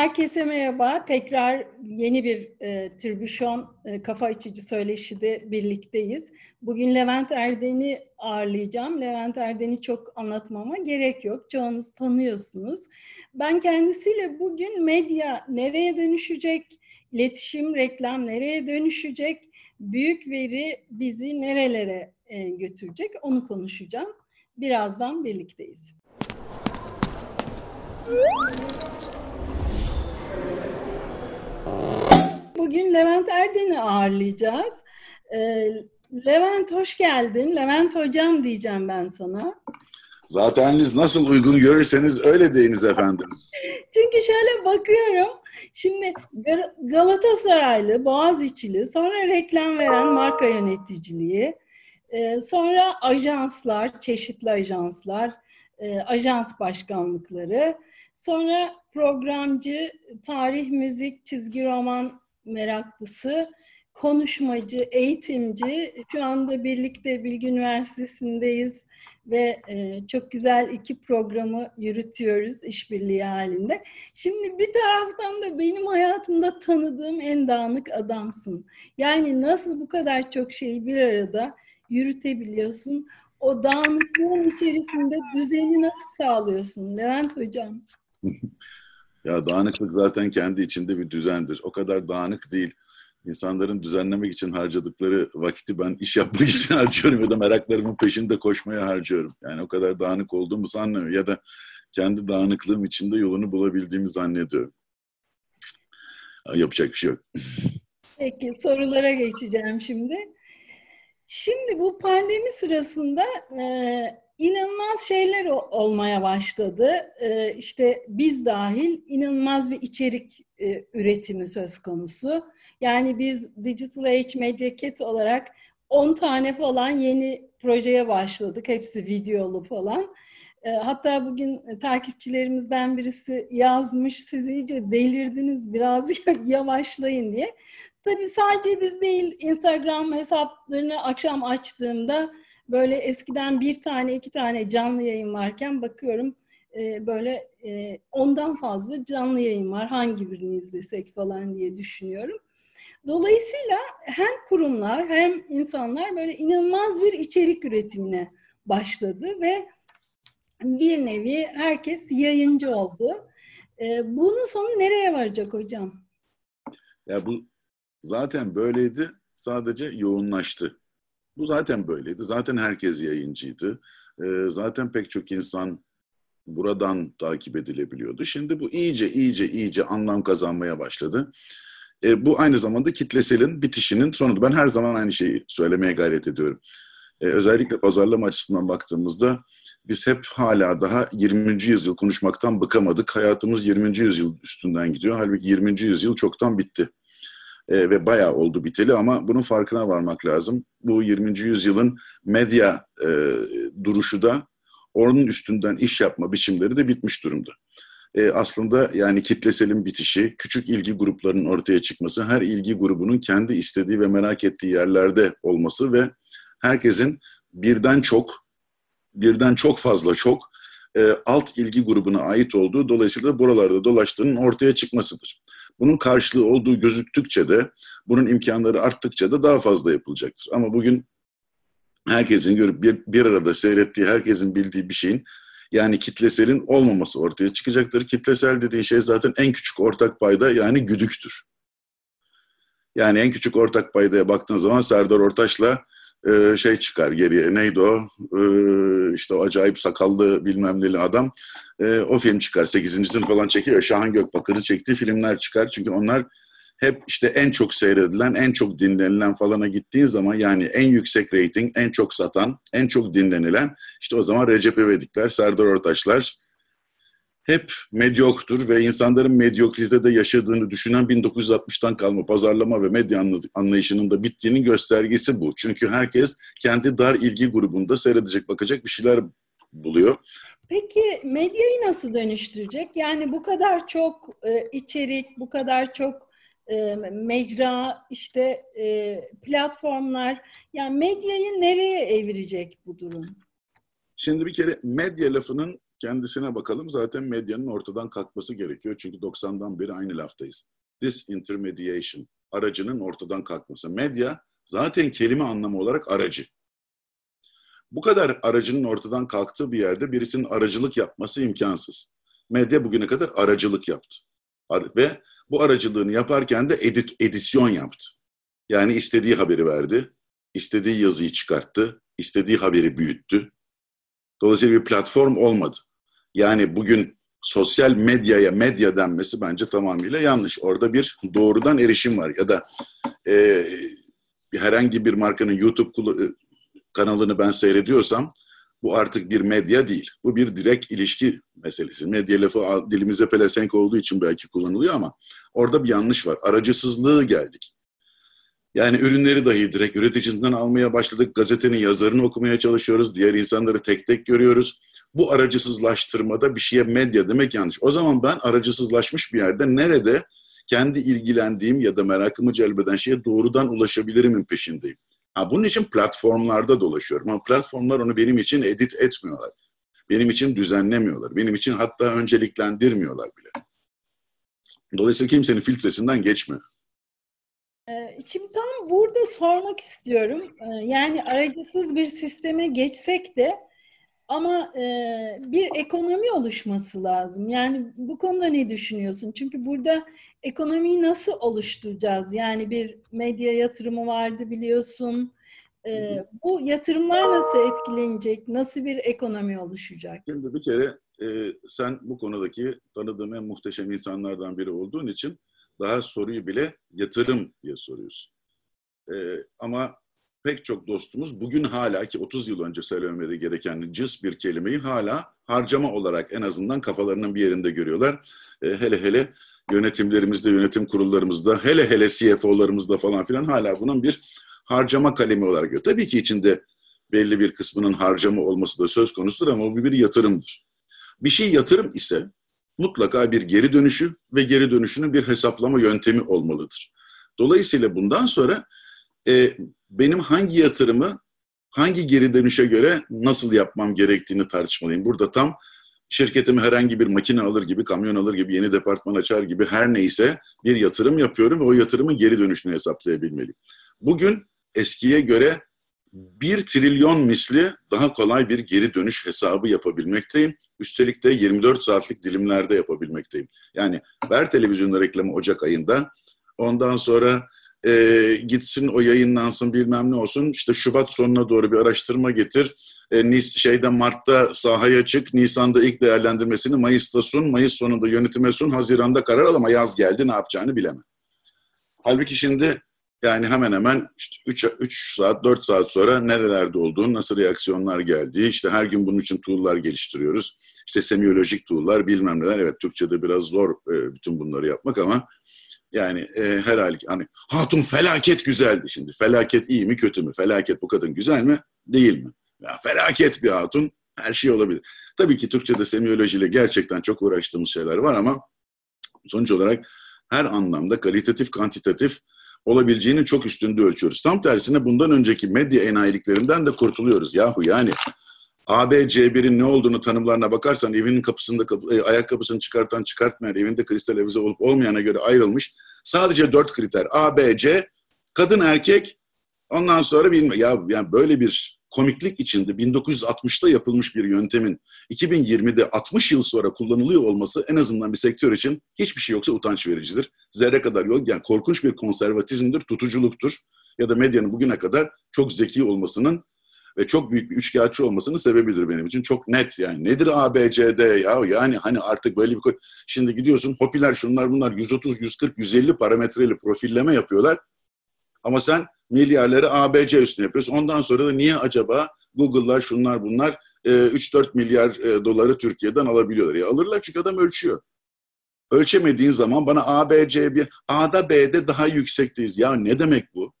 herkese merhaba. Tekrar yeni bir e, Tribüşon e, Kafa Açıcı Söyleşi'de birlikteyiz. Bugün Levent Erden'i ağırlayacağım. Levent Erden'i çok anlatmama gerek yok. Çoğunuz tanıyorsunuz. Ben kendisiyle bugün medya nereye dönüşecek, iletişim, reklam nereye dönüşecek, büyük veri bizi nerelere e, götürecek onu konuşacağım. Birazdan birlikteyiz. Bugün Levent Erden'i ağırlayacağız. Ee, Levent hoş geldin. Levent hocam diyeceğim ben sana. Zaten siz nasıl uygun görürseniz öyle deyiniz efendim. Çünkü şöyle bakıyorum. Şimdi Galatasaraylı, Boğaziçi'li, sonra reklam veren marka yöneticiliği, e, sonra ajanslar, çeşitli ajanslar, e, ajans başkanlıkları, sonra programcı, tarih, müzik, çizgi roman meraklısı, konuşmacı, eğitimci. Şu anda birlikte Bilgi Üniversitesi'ndeyiz ve e, çok güzel iki programı yürütüyoruz işbirliği halinde. Şimdi bir taraftan da benim hayatımda tanıdığım en dağınık adamsın. Yani nasıl bu kadar çok şeyi bir arada yürütebiliyorsun? O dağınıklığın içerisinde düzeni nasıl sağlıyorsun Levent Hocam? Ya dağınıklık zaten kendi içinde bir düzendir. O kadar dağınık değil. İnsanların düzenlemek için harcadıkları vakiti ben iş yapmak için harcıyorum ya da meraklarımın peşinde koşmaya harcıyorum. Yani o kadar dağınık olduğumu sanmıyorum ya da kendi dağınıklığım içinde yolunu bulabildiğimi zannediyorum. Yapacak bir şey yok. Peki sorulara geçeceğim şimdi. Şimdi bu pandemi sırasında e, inanılmaz şeyler olmaya başladı. Ee, işte biz dahil inanılmaz bir içerik e, üretimi söz konusu. Yani biz Digital Age Media Kit olarak 10 tane falan yeni projeye başladık. Hepsi videolu falan. Ee, hatta bugün takipçilerimizden birisi yazmış, siz iyice delirdiniz biraz yavaşlayın diye. Tabii sadece biz değil, Instagram hesaplarını akşam açtığımda böyle eskiden bir tane iki tane canlı yayın varken bakıyorum e, böyle e, ondan fazla canlı yayın var. Hangi birini izlesek falan diye düşünüyorum. Dolayısıyla hem kurumlar hem insanlar böyle inanılmaz bir içerik üretimine başladı ve bir nevi herkes yayıncı oldu. E, bunun sonu nereye varacak hocam? Ya bu zaten böyleydi. Sadece yoğunlaştı. Bu zaten böyleydi. Zaten herkes yayıncıydı. Ee, zaten pek çok insan buradan takip edilebiliyordu. Şimdi bu iyice iyice iyice anlam kazanmaya başladı. E, bu aynı zamanda kitleselin bitişinin sonudu. Ben her zaman aynı şeyi söylemeye gayret ediyorum. E, özellikle pazarlama açısından baktığımızda biz hep hala daha 20. yüzyıl konuşmaktan bıkamadık. Hayatımız 20. yüzyıl üstünden gidiyor. Halbuki 20. yüzyıl çoktan bitti e, ve bayağı oldu biteli ama bunun farkına varmak lazım. Bu 20. yüzyılın medya e, duruşu da onun üstünden iş yapma biçimleri de bitmiş durumda. E, aslında yani kitleselin bitişi, küçük ilgi gruplarının ortaya çıkması, her ilgi grubunun kendi istediği ve merak ettiği yerlerde olması ve herkesin birden çok, birden çok fazla çok e, alt ilgi grubuna ait olduğu dolayısıyla buralarda dolaştığının ortaya çıkmasıdır. Bunun karşılığı olduğu gözüktükçe de bunun imkanları arttıkça da daha fazla yapılacaktır. Ama bugün herkesin görüp bir, bir arada seyrettiği, herkesin bildiği bir şeyin yani kitleselin olmaması ortaya çıkacaktır. Kitlesel dediğin şey zaten en küçük ortak payda yani güdüktür. Yani en küçük ortak paydaya baktığın zaman Serdar Ortaç'la e, şey çıkar geriye. Neydi o? E, işte o acayip sakallı bilmem neli adam. E, o film çıkar. Sekizincisini falan çekiyor. Şahan Gökbakar'ı çektiği filmler çıkar. Çünkü onlar hep işte en çok seyredilen, en çok dinlenilen falana gittiğin zaman yani en yüksek rating, en çok satan, en çok dinlenilen işte o zaman Recep İvedikler, Serdar Ortaçlar, hep medyoktur ve insanların medyokritede yaşadığını düşünen 1960'tan kalma pazarlama ve medya anlayışının da bittiğinin göstergesi bu. Çünkü herkes kendi dar ilgi grubunda seyredecek, bakacak bir şeyler buluyor. Peki medyayı nasıl dönüştürecek? Yani bu kadar çok e, içerik, bu kadar çok e, mecra, işte e, platformlar, yani medyayı nereye evirecek bu durum? Şimdi bir kere medya lafının kendisine bakalım. Zaten medyanın ortadan kalkması gerekiyor. Çünkü 90'dan beri aynı laftayız. Disintermediation, aracının ortadan kalkması. Medya zaten kelime anlamı olarak aracı. Bu kadar aracının ortadan kalktığı bir yerde birisinin aracılık yapması imkansız. Medya bugüne kadar aracılık yaptı. Ve bu aracılığını yaparken de edit, edisyon yaptı. Yani istediği haberi verdi, istediği yazıyı çıkarttı, istediği haberi büyüttü. Dolayısıyla bir platform olmadı. Yani bugün sosyal medyaya medya denmesi bence tamamıyla yanlış. Orada bir doğrudan erişim var ya da e, herhangi bir markanın YouTube e, kanalını ben seyrediyorsam bu artık bir medya değil. Bu bir direkt ilişki meselesi. Medya lafı dilimize pelesenk olduğu için belki kullanılıyor ama orada bir yanlış var. Aracısızlığı geldik. Yani ürünleri dahi direkt üreticisinden almaya başladık. Gazetenin yazarını okumaya çalışıyoruz. Diğer insanları tek tek görüyoruz. Bu aracısızlaştırmada bir şeye medya demek yanlış. O zaman ben aracısızlaşmış bir yerde nerede kendi ilgilendiğim ya da merakımı celbeden şeye doğrudan ulaşabilirimin peşindeyim. Ha, bunun için platformlarda dolaşıyorum ama platformlar onu benim için edit etmiyorlar. Benim için düzenlemiyorlar. Benim için hatta önceliklendirmiyorlar bile. Dolayısıyla kimsenin filtresinden geçmiyor. Ee, şimdi tam burada sormak istiyorum. Ee, yani aracısız bir sisteme geçsek de ama e, bir ekonomi oluşması lazım. Yani bu konuda ne düşünüyorsun? Çünkü burada ekonomiyi nasıl oluşturacağız? Yani bir medya yatırımı vardı biliyorsun. E, bu yatırımlar nasıl etkilenecek? Nasıl bir ekonomi oluşacak? Şimdi bir kere e, sen bu konudaki tanıdığım en muhteşem insanlardan biri olduğun için daha soruyu bile yatırım diye soruyorsun. E, ama pek çok dostumuz bugün hala ki 30 yıl önce söylemeleri gereken cız bir kelimeyi hala harcama olarak en azından kafalarının bir yerinde görüyorlar. E, hele hele yönetimlerimizde, yönetim kurullarımızda, hele hele CFO'larımızda falan filan hala bunun bir harcama kalemi olarak görüyor. Tabii ki içinde belli bir kısmının harcama olması da söz konusudur ama bu bir yatırımdır. Bir şey yatırım ise mutlaka bir geri dönüşü ve geri dönüşünün bir hesaplama yöntemi olmalıdır. Dolayısıyla bundan sonra e, benim hangi yatırımı hangi geri dönüşe göre nasıl yapmam gerektiğini tartışmalıyım. Burada tam şirketimi herhangi bir makine alır gibi, kamyon alır gibi, yeni departman açar gibi her neyse bir yatırım yapıyorum ve o yatırımın geri dönüşünü hesaplayabilmeliyim. Bugün eskiye göre bir trilyon misli daha kolay bir geri dönüş hesabı yapabilmekteyim. Üstelik de 24 saatlik dilimlerde yapabilmekteyim. Yani ver televizyonda reklamı Ocak ayında. Ondan sonra e, gitsin o yayınlansın bilmem ne olsun. İşte Şubat sonuna doğru bir araştırma getir. E, Nis, şeyde Mart'ta sahaya çık. Nisan'da ilk değerlendirmesini Mayıs'ta sun. Mayıs sonunda yönetime sun. Haziran'da karar al ama yaz geldi ne yapacağını bilemem. Halbuki şimdi yani hemen hemen işte 3, 3 saat, 4 saat sonra nerelerde olduğunu, nasıl reaksiyonlar geldiği, işte her gün bunun için tool'lar geliştiriyoruz. İşte semiyolojik tool'lar bilmem neler. Evet Türkçe'de biraz zor e, bütün bunları yapmak ama yani e, her halde hani hatun felaket güzeldi şimdi. Felaket iyi mi kötü mü? Felaket bu kadın güzel mi? Değil mi? Ya, felaket bir hatun her şey olabilir. Tabii ki Türkçe'de semiyolojiyle gerçekten çok uğraştığımız şeyler var ama sonuç olarak her anlamda kalitatif, kantitatif olabileceğinin çok üstünde ölçüyoruz. Tam tersine bundan önceki medya enayiliklerinden de kurtuluyoruz. Yahu yani ABC1'in ne olduğunu tanımlarına bakarsan evinin kapısında kapı, e, ayakkabısını çıkartan çıkartmayan, evinde kristal avize olup olmayana göre ayrılmış. Sadece dört kriter. ABC, kadın erkek, ondan sonra bilme. Ya yani böyle bir komiklik içinde 1960'ta yapılmış bir yöntemin 2020'de 60 yıl sonra kullanılıyor olması en azından bir sektör için hiçbir şey yoksa utanç vericidir. Zerre kadar yok. Yani korkunç bir konservatizmdir, tutuculuktur. Ya da medyanın bugüne kadar çok zeki olmasının ve çok büyük bir üçkağıtçı olmasının sebebidir benim için. Çok net yani. Nedir ABCD ya? Yani hani artık böyle bir... Şimdi gidiyorsun hopiler şunlar bunlar 130, 140, 150 parametreli profilleme yapıyorlar. Ama sen milyarları ABC üstüne yapıyorsun. Ondan sonra da niye acaba Google'lar şunlar bunlar 3-4 e, milyar e, doları Türkiye'den alabiliyorlar. Ya alırlar çünkü adam ölçüyor. Ölçemediğin zaman bana ABC bir A'da B'de daha yüksekteyiz. Ya ne demek bu?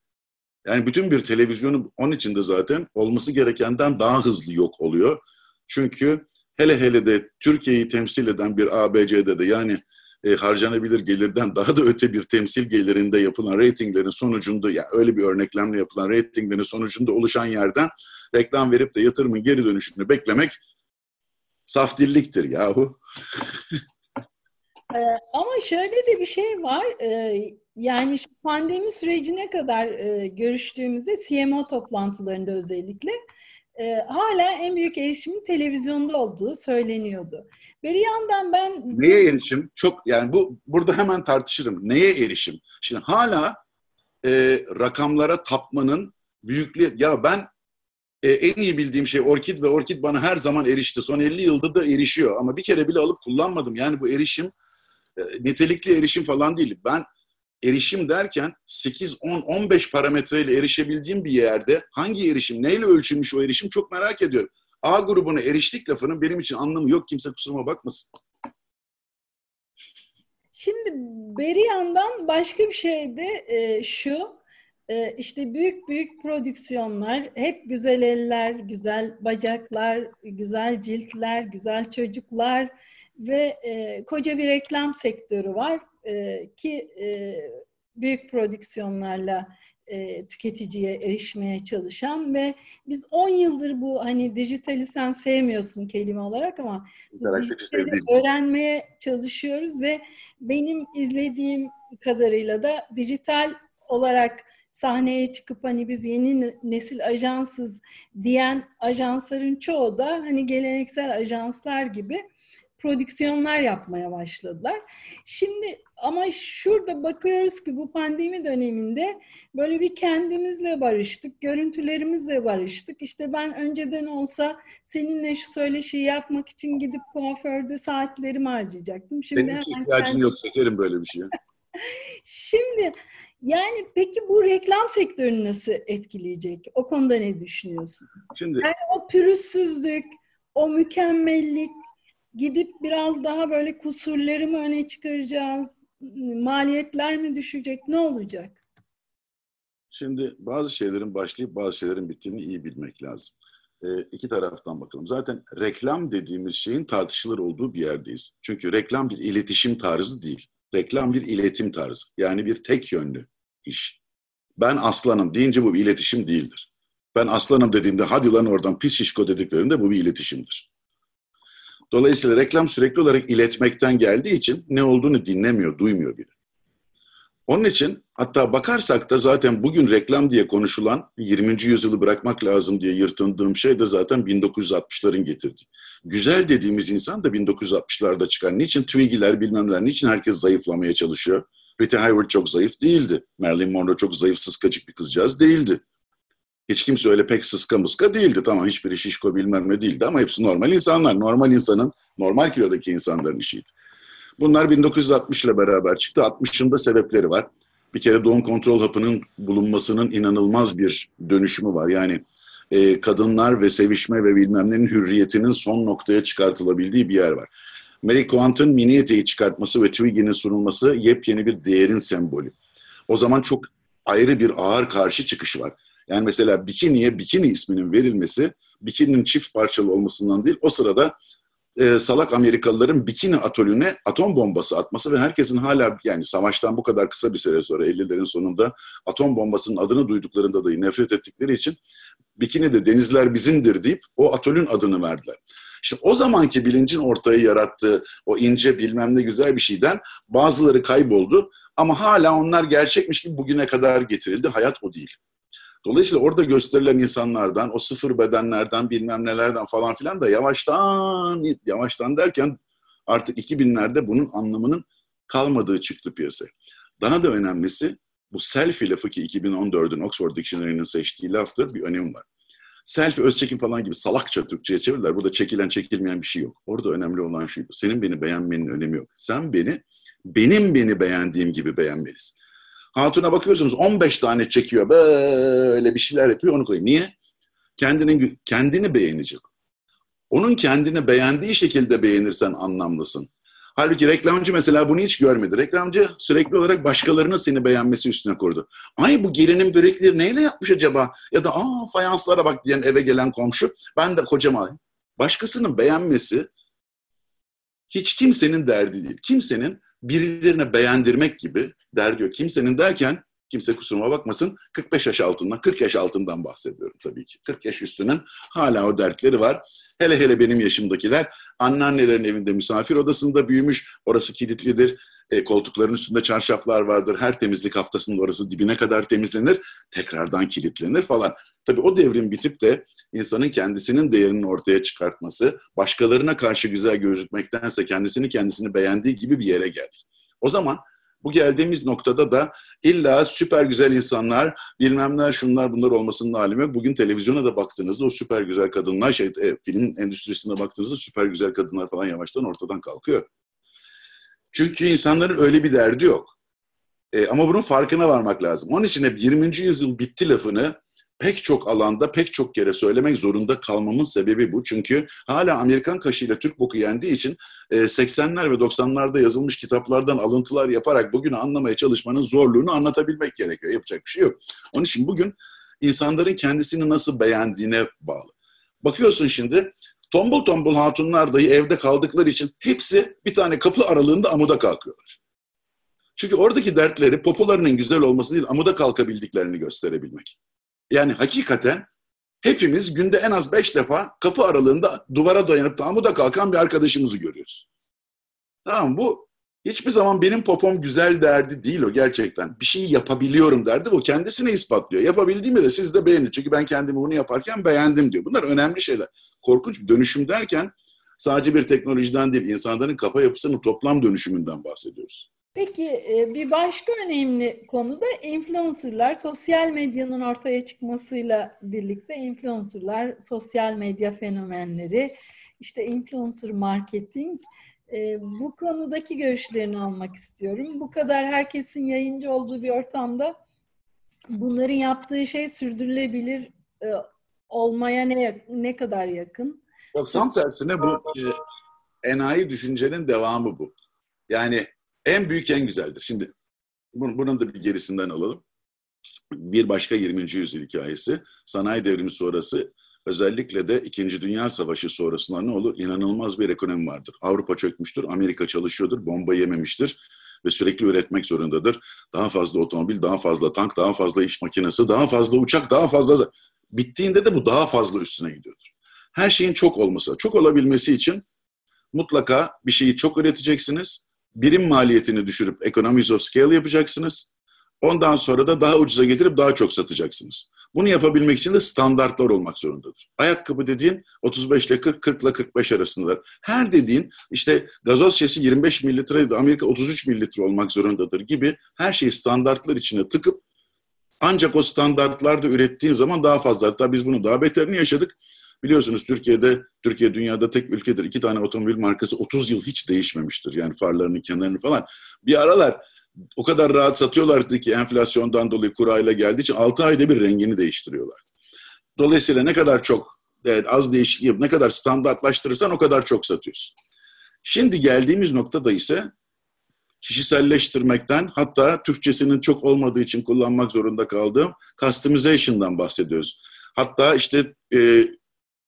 Yani bütün bir televizyonun onun içinde zaten olması gerekenden daha hızlı yok oluyor. Çünkü hele hele de Türkiye'yi temsil eden bir ABC'de de yani e, harcanabilir gelirden daha da öte bir temsil gelirinde yapılan reytinglerin sonucunda ya öyle bir örneklemle yapılan reytinglerin sonucunda oluşan yerden reklam verip de yatırımın geri dönüşünü beklemek Saf dilliktir yahu. Ee, ama şöyle de bir şey var. Ee, yani pandemi sürecine kadar e, görüştüğümüzde CMO toplantılarında özellikle e, hala en büyük erişimin televizyonda olduğu söyleniyordu. Bir yandan ben... Neye erişim? Çok yani bu burada hemen tartışırım. Neye erişim? Şimdi hala e, rakamlara tapmanın büyüklüğü... Ya ben e, en iyi bildiğim şey Orkid ve Orkid bana her zaman erişti. Son 50 yılda da erişiyor ama bir kere bile alıp kullanmadım. Yani bu erişim e, nitelikli erişim falan değil. Ben erişim derken 8, 10, 15 parametreyle erişebildiğim bir yerde hangi erişim, neyle ölçülmüş o erişim çok merak ediyorum. A grubuna eriştik lafının benim için anlamı yok. Kimse kusuruma bakmasın. Şimdi beri yandan başka bir şey de e, şu. E, işte büyük büyük prodüksiyonlar, hep güzel eller, güzel bacaklar, güzel ciltler, güzel çocuklar ve e, koca bir reklam sektörü var e, ki e, büyük prodüksiyonlarla e, tüketiciye erişmeye çalışan ve biz 10 yıldır bu hani dijitali sen sevmiyorsun kelime olarak ama öğrenmeye çalışıyoruz ve benim izlediğim kadarıyla da dijital olarak sahneye çıkıp hani biz yeni nesil ajansız diyen ajansların çoğu da hani geleneksel ajanslar gibi prodüksiyonlar yapmaya başladılar. Şimdi ama şurada bakıyoruz ki bu pandemi döneminde böyle bir kendimizle barıştık, görüntülerimizle barıştık. İşte ben önceden olsa seninle şu söyleşiyi yapmak için gidip kuaförde saatlerimi harcayacaktım. Şimdi Benim hiç ihtiyacın kendim... yok, şekerim böyle bir şey. Şimdi yani peki bu reklam sektörünü nasıl etkileyecek? O konuda ne düşünüyorsun? Şimdi yani o pürüzsüzlük, o mükemmellik, gidip biraz daha böyle kusurları mı öne çıkaracağız? Maliyetler mi düşecek? Ne olacak? Şimdi bazı şeylerin başlayıp bazı şeylerin bittiğini iyi bilmek lazım. Ee, iki taraftan bakalım. Zaten reklam dediğimiz şeyin tartışılır olduğu bir yerdeyiz. Çünkü reklam bir iletişim tarzı değil. Reklam bir iletim tarzı. Yani bir tek yönlü iş. Ben aslanım deyince bu bir iletişim değildir. Ben aslanım dediğinde hadi lan oradan pis şişko dediklerinde bu bir iletişimdir. Dolayısıyla reklam sürekli olarak iletmekten geldiği için ne olduğunu dinlemiyor, duymuyor bile. Onun için hatta bakarsak da zaten bugün reklam diye konuşulan 20. yüzyılı bırakmak lazım diye yırtındığım şey de zaten 1960'ların getirdiği. Güzel dediğimiz insan da 1960'larda çıkan. Niçin Twiggy'ler bilmem neler, niçin herkes zayıflamaya çalışıyor? Rita Hayworth çok zayıf değildi. Marilyn Monroe çok zayıf, sıskacık bir kızcağız değildi. Hiç kimse öyle pek sıska mıska değildi. Tamam hiçbiri şişko bilmem ne değildi ama hepsi normal insanlar. Normal insanın, normal kilodaki insanların işiydi. Bunlar 1960 ile beraber çıktı. 60'ın da sebepleri var. Bir kere doğum kontrol hapının bulunmasının inanılmaz bir dönüşümü var. Yani e, kadınlar ve sevişme ve bilmem nenin hürriyetinin son noktaya çıkartılabildiği bir yer var. Mary Quant'ın mini eteği çıkartması ve Twiggy'nin sunulması yepyeni bir değerin sembolü. O zaman çok ayrı bir ağır karşı çıkış var. Yani mesela bikiniye bikini isminin verilmesi bikininin çift parçalı olmasından değil o sırada e, salak Amerikalıların bikini atölüne atom bombası atması ve herkesin hala yani savaştan bu kadar kısa bir süre sonra 50'lerin sonunda atom bombasının adını duyduklarında da nefret ettikleri için bikini de denizler bizimdir deyip o atölün adını verdiler. İşte o zamanki bilincin ortaya yarattığı o ince bilmem ne güzel bir şeyden bazıları kayboldu ama hala onlar gerçekmiş gibi bugüne kadar getirildi. Hayat o değil. Dolayısıyla orada gösterilen insanlardan, o sıfır bedenlerden, bilmem nelerden falan filan da yavaştan, yavaştan derken artık 2000'lerde bunun anlamının kalmadığı çıktı piyasaya. Daha da önemlisi bu selfie lafı ki 2014'ün Oxford Dictionary'nin seçtiği laftır bir önemi var. Selfie, öz çekim falan gibi salakça Türkçe'ye çevirdiler. Burada çekilen çekilmeyen bir şey yok. Orada önemli olan şu, senin beni beğenmenin önemi yok. Sen beni, benim beni beğendiğim gibi beğenmelisin. Hatun'a bakıyorsunuz 15 tane çekiyor böyle bir şeyler yapıyor onu koyuyor. Niye? Kendini, kendini beğenecek. Onun kendini beğendiği şekilde beğenirsen anlamlısın. Halbuki reklamcı mesela bunu hiç görmedi. Reklamcı sürekli olarak başkalarının seni beğenmesi üstüne kurdu. Ay bu gelinin börekleri neyle yapmış acaba? Ya da aa fayanslara bak diyen eve gelen komşu. Ben de kocama. Başkasının beğenmesi hiç kimsenin derdi değil. Kimsenin birilerine beğendirmek gibi der diyor. Kimsenin derken kimse kusuruma bakmasın 45 yaş altından, 40 yaş altından bahsediyorum tabii ki. 40 yaş üstünün hala o dertleri var. Hele hele benim yaşımdakiler anneannelerin evinde misafir odasında büyümüş. Orası kilitlidir. E, koltukların üstünde çarşaflar vardır. Her temizlik haftasında orası dibine kadar temizlenir. Tekrardan kilitlenir falan. Tabii o devrim bitip de insanın kendisinin değerini ortaya çıkartması, başkalarına karşı güzel gözükmektense kendisini kendisini beğendiği gibi bir yere geldik. O zaman bu geldiğimiz noktada da illa süper güzel insanlar, bilmemler şunlar bunlar olmasının yok. Bugün televizyona da baktığınızda o süper güzel kadınlar, şey, e, film endüstrisine baktığınızda süper güzel kadınlar falan yavaştan ortadan kalkıyor. Çünkü insanların öyle bir derdi yok. E, ama bunun farkına varmak lazım. Onun için hep 20. yüzyıl bitti lafını pek çok alanda pek çok kere söylemek zorunda kalmamın sebebi bu. Çünkü hala Amerikan kaşıyla Türk boku yendiği için 80'ler e, ve 90'larda yazılmış kitaplardan alıntılar yaparak bugünü anlamaya çalışmanın zorluğunu anlatabilmek gerekiyor. Yapacak bir şey yok. Onun için bugün insanların kendisini nasıl beğendiğine bağlı. Bakıyorsun şimdi tombul tombul hatunlar dahi evde kaldıkları için hepsi bir tane kapı aralığında amuda kalkıyorlar. Çünkü oradaki dertleri popolarının güzel olması değil amuda kalkabildiklerini gösterebilmek. Yani hakikaten hepimiz günde en az beş defa kapı aralığında duvara dayanıp tamuda kalkan bir arkadaşımızı görüyoruz. Tamam bu hiçbir zaman benim popom güzel derdi değil o gerçekten. Bir şeyi yapabiliyorum derdi. O kendisine ispatlıyor. Yapabildiğimi de siz de beğenin. Çünkü ben kendimi bunu yaparken beğendim diyor. Bunlar önemli şeyler. Korkunç bir dönüşüm derken sadece bir teknolojiden değil, insanların kafa yapısının toplam dönüşümünden bahsediyoruz. Peki e, bir başka önemli konu da influencerlar. Sosyal medyanın ortaya çıkmasıyla birlikte influencerlar, sosyal medya fenomenleri, işte influencer marketing. E, bu konudaki görüşlerini almak istiyorum. Bu kadar herkesin yayıncı olduğu bir ortamda bunların yaptığı şey sürdürülebilir e, olmaya ne ne kadar yakın? Yok, tam tersine bu enayi düşüncenin devamı bu. Yani en büyük en güzeldir. Şimdi bunun da bir gerisinden alalım. Bir başka 20. yüzyıl hikayesi. Sanayi devrimi sonrası özellikle de İkinci Dünya Savaşı sonrasında ne olur? İnanılmaz bir ekonomi vardır. Avrupa çökmüştür, Amerika çalışıyordur, bomba yememiştir ve sürekli üretmek zorundadır. Daha fazla otomobil, daha fazla tank, daha fazla iş makinesi, daha fazla uçak, daha fazla... Bittiğinde de bu daha fazla üstüne gidiyordur. Her şeyin çok olması, çok olabilmesi için mutlaka bir şeyi çok üreteceksiniz birim maliyetini düşürüp economies of scale yapacaksınız. Ondan sonra da daha ucuza getirip daha çok satacaksınız. Bunu yapabilmek için de standartlar olmak zorundadır. Ayakkabı dediğin 35 ile 40, 40 ile 45 arasındadır. Her dediğin işte gazoz şişesi 25 mililitreydi, Amerika 33 mililitre olmak zorundadır gibi her şeyi standartlar içine tıkıp ancak o standartlarda ürettiğin zaman daha fazla. Hatta biz bunu daha beterini yaşadık. Biliyorsunuz Türkiye'de, Türkiye dünyada tek ülkedir. İki tane otomobil markası 30 yıl hiç değişmemiştir. Yani farlarını, kenarını falan. Bir aralar o kadar rahat satıyorlardı ki enflasyondan dolayı kurayla geldiği için 6 ayda bir rengini değiştiriyorlardı. Dolayısıyla ne kadar çok evet, az değişiklik yapıp ne kadar standartlaştırırsan o kadar çok satıyorsun. Şimdi geldiğimiz noktada ise kişiselleştirmekten hatta Türkçesinin çok olmadığı için kullanmak zorunda kaldığım customization'dan bahsediyoruz. Hatta işte e,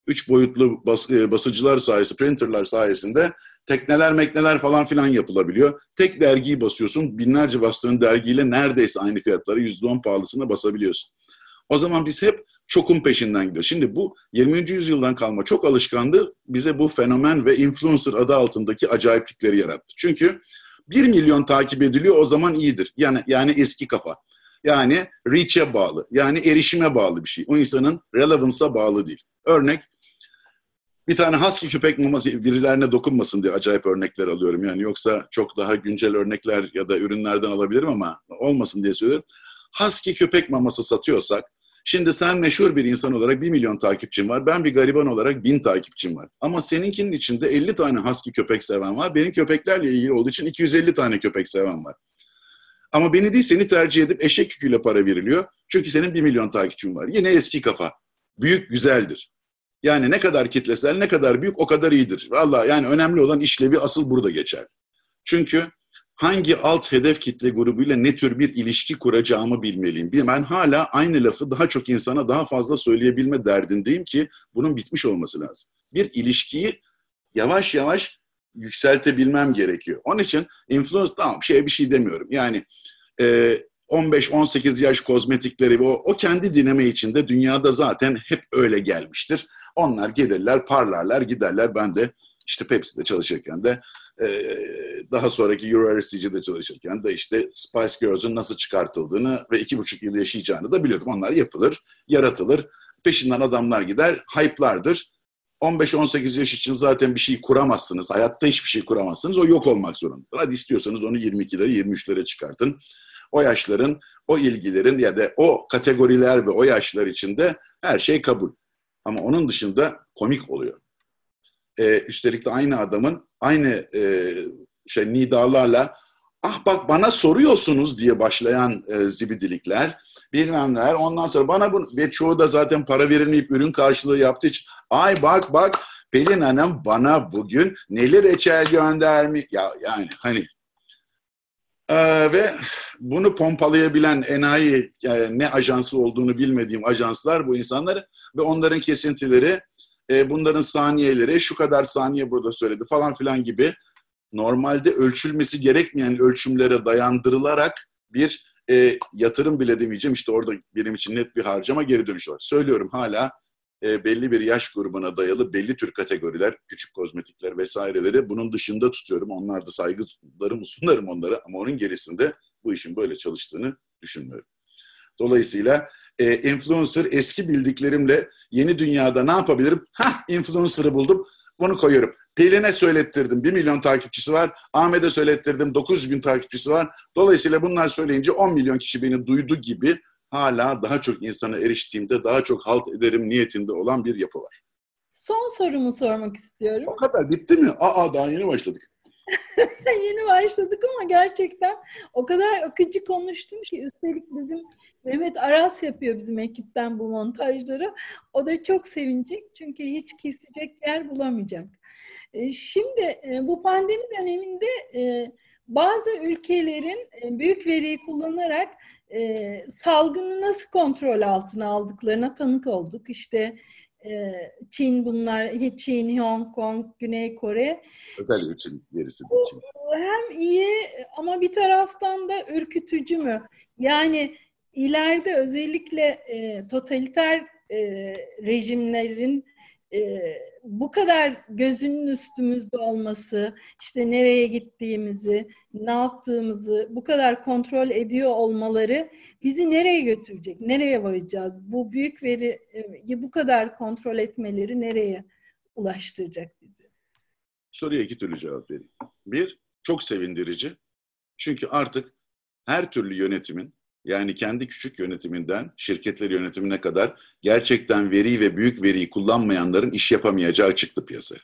üç boyutlu bas, e, basıcılar sayesinde, printerlar sayesinde tekneler mekneler falan filan yapılabiliyor. Tek dergiyi basıyorsun, binlerce bastığın dergiyle neredeyse aynı fiyatları yüzde on pahalısına basabiliyorsun. O zaman biz hep çokun peşinden gidiyoruz. Şimdi bu 20. yüzyıldan kalma çok alışkandı bize bu fenomen ve influencer adı altındaki acayiplikleri yarattı. Çünkü 1 milyon takip ediliyor o zaman iyidir. Yani yani eski kafa. Yani reach'e bağlı. Yani erişime bağlı bir şey. O insanın relevance'a bağlı değil. Örnek bir tane husky köpek maması birilerine dokunmasın diye acayip örnekler alıyorum. Yani yoksa çok daha güncel örnekler ya da ürünlerden alabilirim ama olmasın diye söylüyorum. Husky köpek maması satıyorsak Şimdi sen meşhur bir insan olarak bir milyon takipçin var. Ben bir gariban olarak bin takipçim var. Ama seninkinin içinde 50 tane husky köpek seven var. Benim köpeklerle ilgili olduğu için 250 tane köpek seven var. Ama beni değil seni tercih edip eşek yüküyle para veriliyor. Çünkü senin bir milyon takipçin var. Yine eski kafa. Büyük güzeldir. Yani ne kadar kitlesel, ne kadar büyük o kadar iyidir. Valla yani önemli olan işlevi asıl burada geçer. Çünkü hangi alt hedef kitle grubuyla ne tür bir ilişki kuracağımı bilmeliyim. Ben hala aynı lafı daha çok insana daha fazla söyleyebilme derdindeyim ki bunun bitmiş olması lazım. Bir ilişkiyi yavaş yavaş yükseltebilmem gerekiyor. Onun için influence tamam şey bir şey demiyorum. Yani e, 15-18 yaş kozmetikleri ve o, o kendi diname içinde dünyada zaten hep öyle gelmiştir. Onlar gelirler, parlarlar, giderler. Ben de işte Pepsi'de çalışırken de e, daha sonraki Euro çalışırken de işte Spice Girls'ün nasıl çıkartıldığını ve iki buçuk yıl yaşayacağını da biliyordum. Onlar yapılır, yaratılır. Peşinden adamlar gider, hype'lardır. 15-18 yaş için zaten bir şey kuramazsınız. Hayatta hiçbir şey kuramazsınız. O yok olmak zorundadır. Hadi istiyorsanız onu 22'lere, 23'lere çıkartın. O yaşların, o ilgilerin ya da o kategoriler ve o yaşlar içinde her şey kabul. Ama onun dışında komik oluyor. Ee, üstelik de aynı adamın aynı e, şey nidalarla ah bak bana soruyorsunuz diye başlayan e, zibidilikler bilmem neler. Ondan sonra bana bu ve çoğu da zaten para verilmeyip ürün karşılığı yaptığı için ay bak bak Pelin Hanım bana bugün neli reçel göndermi ya yani hani ee, ve bunu pompalayabilen enayi yani ne ajansı olduğunu bilmediğim ajanslar bu insanlar ve onların kesintileri e, bunların saniyeleri şu kadar saniye burada söyledi falan filan gibi normalde ölçülmesi gerekmeyen ölçümlere dayandırılarak bir e, yatırım bile demeyeceğim. İşte orada benim için net bir harcama geri dönüş var. Söylüyorum hala e, belli bir yaş grubuna dayalı belli tür kategoriler, küçük kozmetikler vesaireleri bunun dışında tutuyorum. Onlar da saygılarımı sunarım onlara ama onun gerisinde bu işin böyle çalıştığını düşünmüyorum. Dolayısıyla e, influencer eski bildiklerimle yeni dünyada ne yapabilirim? Hah influencer'ı buldum. Bunu koyuyorum. Pelin'e söylettirdim. 1 milyon takipçisi var. Ahmet'e söylettirdim. 900 bin takipçisi var. Dolayısıyla bunlar söyleyince 10 milyon kişi beni duydu gibi hala daha çok insana eriştiğimde daha çok halt ederim niyetinde olan bir yapı var. Son sorumu sormak istiyorum. O kadar bitti mi? Aa daha yeni başladık. yeni başladık ama gerçekten o kadar akıcı konuştum ki üstelik bizim Mehmet Aras yapıyor bizim ekipten bu montajları. O da çok sevinecek çünkü hiç kesecek yer bulamayacak. E, şimdi e, bu pandemi döneminde e, bazı ülkelerin büyük veriyi kullanarak salgını nasıl kontrol altına aldıklarına tanık olduk. İşte Çin bunlar, Çin, Hong Kong, Güney Kore. Özellikle Çin gerisi. Çin. Hem iyi ama bir taraftan da ürkütücü mü? Yani ileride özellikle e, totaliter e, rejimlerin e, bu kadar gözünün üstümüzde olması, işte nereye gittiğimizi, ne yaptığımızı bu kadar kontrol ediyor olmaları bizi nereye götürecek, nereye varacağız? Bu büyük veriyi bu kadar kontrol etmeleri nereye ulaştıracak bizi? Soruya iki türlü cevap vereyim. Bir, çok sevindirici. Çünkü artık her türlü yönetimin yani kendi küçük yönetiminden şirketler yönetimine kadar gerçekten veri ve büyük veriyi kullanmayanların iş yapamayacağı çıktı piyasaya.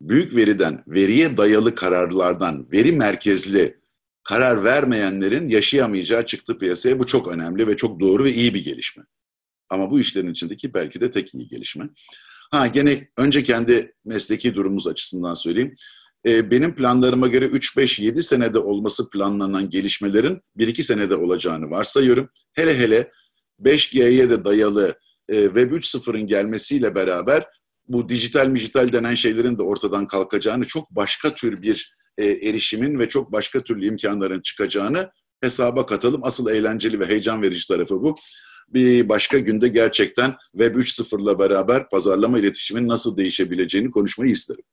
Büyük veriden, veriye dayalı kararlardan, veri merkezli karar vermeyenlerin yaşayamayacağı çıktı piyasaya. Bu çok önemli ve çok doğru ve iyi bir gelişme. Ama bu işlerin içindeki belki de tek iyi gelişme. Ha gene önce kendi mesleki durumumuz açısından söyleyeyim e, benim planlarıma göre 3-5-7 senede olması planlanan gelişmelerin 1-2 senede olacağını varsayıyorum. Hele hele 5G'ye de dayalı e, Web 3.0'ın gelmesiyle beraber bu dijital mijital denen şeylerin de ortadan kalkacağını, çok başka tür bir e, erişimin ve çok başka türlü imkanların çıkacağını hesaba katalım. Asıl eğlenceli ve heyecan verici tarafı bu. Bir başka günde gerçekten Web 3.0'la beraber pazarlama iletişimin nasıl değişebileceğini konuşmayı isterim.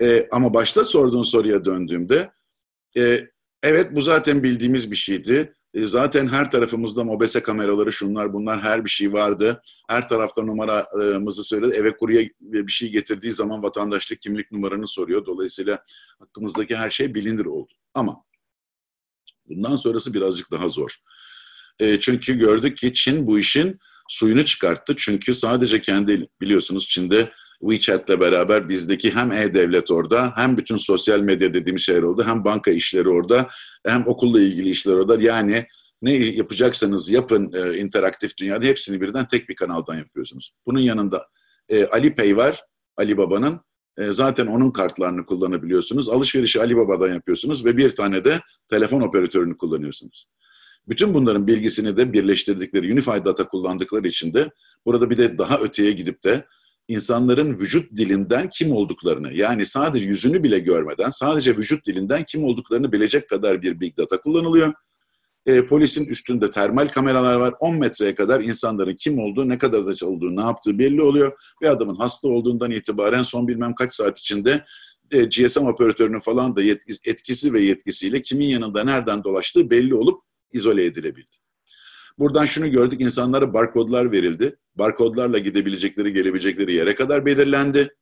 E, ama başta sorduğun soruya döndüğümde e, evet bu zaten bildiğimiz bir şeydi. E, zaten her tarafımızda mobese kameraları şunlar bunlar her bir şey vardı. Her tarafta numaramızı söyledi. Eve kurye bir şey getirdiği zaman vatandaşlık kimlik numaranı soruyor. Dolayısıyla hakkımızdaki her şey bilinir oldu. Ama bundan sonrası birazcık daha zor. E, çünkü gördük ki Çin bu işin suyunu çıkarttı. Çünkü sadece kendi biliyorsunuz Çin'de WeChat'le beraber bizdeki hem e-devlet orada hem bütün sosyal medya dediğimiz şeyler orada hem banka işleri orada hem okulla ilgili işler orada. Yani ne yapacaksanız yapın e, interaktif dünyada hepsini birden tek bir kanaldan yapıyorsunuz. Bunun yanında e, Ali Pay var, Ali Baba'nın. E, zaten onun kartlarını kullanabiliyorsunuz. Alışverişi Ali Baba'dan yapıyorsunuz ve bir tane de telefon operatörünü kullanıyorsunuz. Bütün bunların bilgisini de birleştirdikleri Unified Data kullandıkları için de burada bir de daha öteye gidip de insanların vücut dilinden kim olduklarını yani sadece yüzünü bile görmeden sadece vücut dilinden kim olduklarını bilecek kadar bir big data kullanılıyor. E, polisin üstünde termal kameralar var. 10 metreye kadar insanların kim olduğu, ne kadar da olduğu, ne yaptığı belli oluyor. Ve adamın hasta olduğundan itibaren son bilmem kaç saat içinde e, GSM operatörünün falan da etkisi ve yetkisiyle kimin yanında nereden dolaştığı belli olup izole edilebildi. Buradan şunu gördük, insanlara barkodlar verildi. Barkodlarla gidebilecekleri, gelebilecekleri yere kadar belirlendi.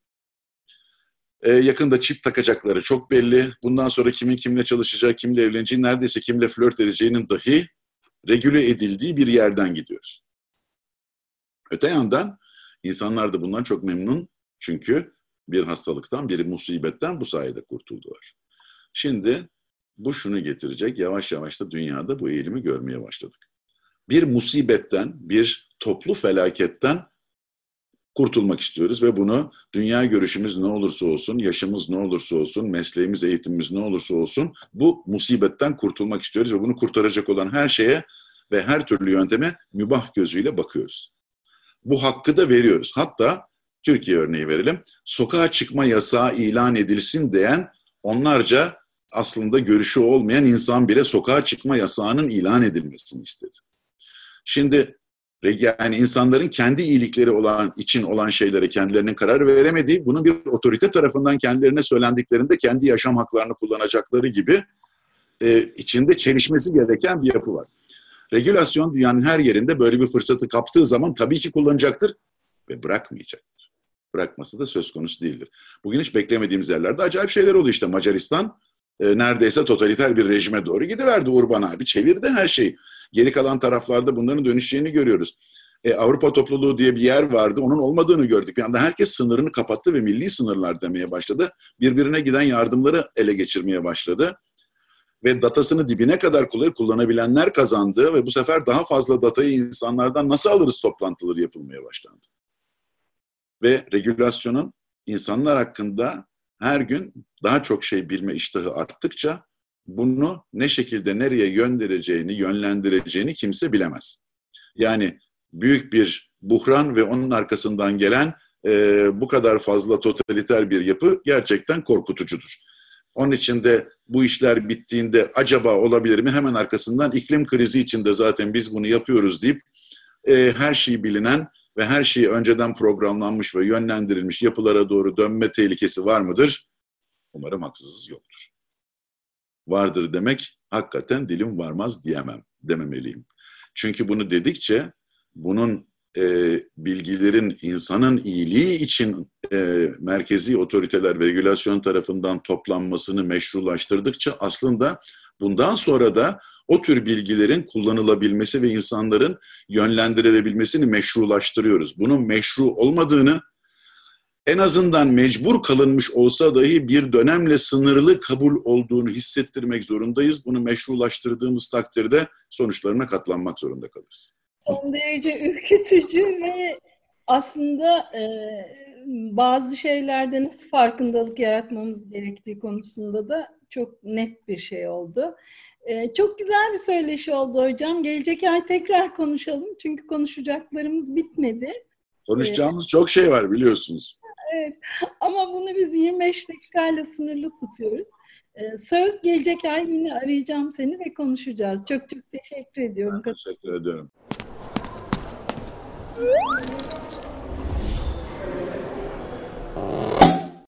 Ee, yakında çip takacakları çok belli. Bundan sonra kimin kimle çalışacağı, kimle evleneceği, neredeyse kimle flört edeceğinin dahi regüle edildiği bir yerden gidiyoruz. Öte yandan insanlar da bundan çok memnun. Çünkü bir hastalıktan, bir musibetten bu sayede kurtuldular. Şimdi bu şunu getirecek, yavaş yavaş da dünyada bu eğilimi görmeye başladık. Bir musibetten, bir toplu felaketten kurtulmak istiyoruz ve bunu dünya görüşümüz ne olursa olsun, yaşımız ne olursa olsun, mesleğimiz, eğitimimiz ne olursa olsun bu musibetten kurtulmak istiyoruz ve bunu kurtaracak olan her şeye ve her türlü yönteme mübah gözüyle bakıyoruz. Bu hakkı da veriyoruz. Hatta Türkiye örneği verelim. Sokağa çıkma yasağı ilan edilsin diyen onlarca aslında görüşü olmayan insan bile sokağa çıkma yasağının ilan edilmesini istedi. Şimdi yani insanların kendi iyilikleri olan için olan şeylere kendilerinin karar veremediği, bunun bir otorite tarafından kendilerine söylendiklerinde kendi yaşam haklarını kullanacakları gibi e, içinde çelişmesi gereken bir yapı var. Regülasyon dünyanın her yerinde böyle bir fırsatı kaptığı zaman tabii ki kullanacaktır ve bırakmayacaktır. Bırakması da söz konusu değildir. Bugün hiç beklemediğimiz yerlerde acayip şeyler oldu işte. Macaristan e, neredeyse totaliter bir rejime doğru gidiverdi Urban abi. Çevirdi her şeyi. Geri kalan taraflarda bunların dönüşeceğini görüyoruz. E, Avrupa topluluğu diye bir yer vardı. Onun olmadığını gördük. Bir anda herkes sınırını kapattı ve milli sınırlar demeye başladı. Birbirine giden yardımları ele geçirmeye başladı. Ve datasını dibine kadar kullanabilenler kazandı ve bu sefer daha fazla datayı insanlardan nasıl alırız toplantıları yapılmaya başlandı. Ve regülasyonun insanlar hakkında her gün daha çok şey bilme iştahı arttıkça bunu ne şekilde nereye göndereceğini, yönlendireceğini kimse bilemez. Yani büyük bir buhran ve onun arkasından gelen e, bu kadar fazla totaliter bir yapı gerçekten korkutucudur. Onun için de bu işler bittiğinde acaba olabilir mi? Hemen arkasından iklim krizi içinde zaten biz bunu yapıyoruz deyip e, her şeyi bilinen ve her şeyi önceden programlanmış ve yönlendirilmiş yapılara doğru dönme tehlikesi var mıdır? Umarım haksızız yoktur vardır demek hakikaten dilim varmaz diyemem, dememeliyim. Çünkü bunu dedikçe bunun e, bilgilerin insanın iyiliği için e, merkezi otoriteler regülasyon tarafından toplanmasını meşrulaştırdıkça aslında bundan sonra da o tür bilgilerin kullanılabilmesi ve insanların yönlendirilebilmesini meşrulaştırıyoruz. Bunun meşru olmadığını en azından mecbur kalınmış olsa dahi bir dönemle sınırlı kabul olduğunu hissettirmek zorundayız. Bunu meşrulaştırdığımız takdirde sonuçlarına katlanmak zorunda kalırız. Son derece ürkütücü ve aslında e, bazı şeylerde nasıl farkındalık yaratmamız gerektiği konusunda da çok net bir şey oldu. E, çok güzel bir söyleşi oldu hocam. Gelecek ay tekrar konuşalım çünkü konuşacaklarımız bitmedi. Konuşacağımız ee, çok şey var biliyorsunuz. Evet. Ama bunu biz 25 dakikayla sınırlı tutuyoruz. Ee, söz gelecek ay yine arayacağım seni ve konuşacağız. Çok çok teşekkür ediyorum. Ben teşekkür ediyorum.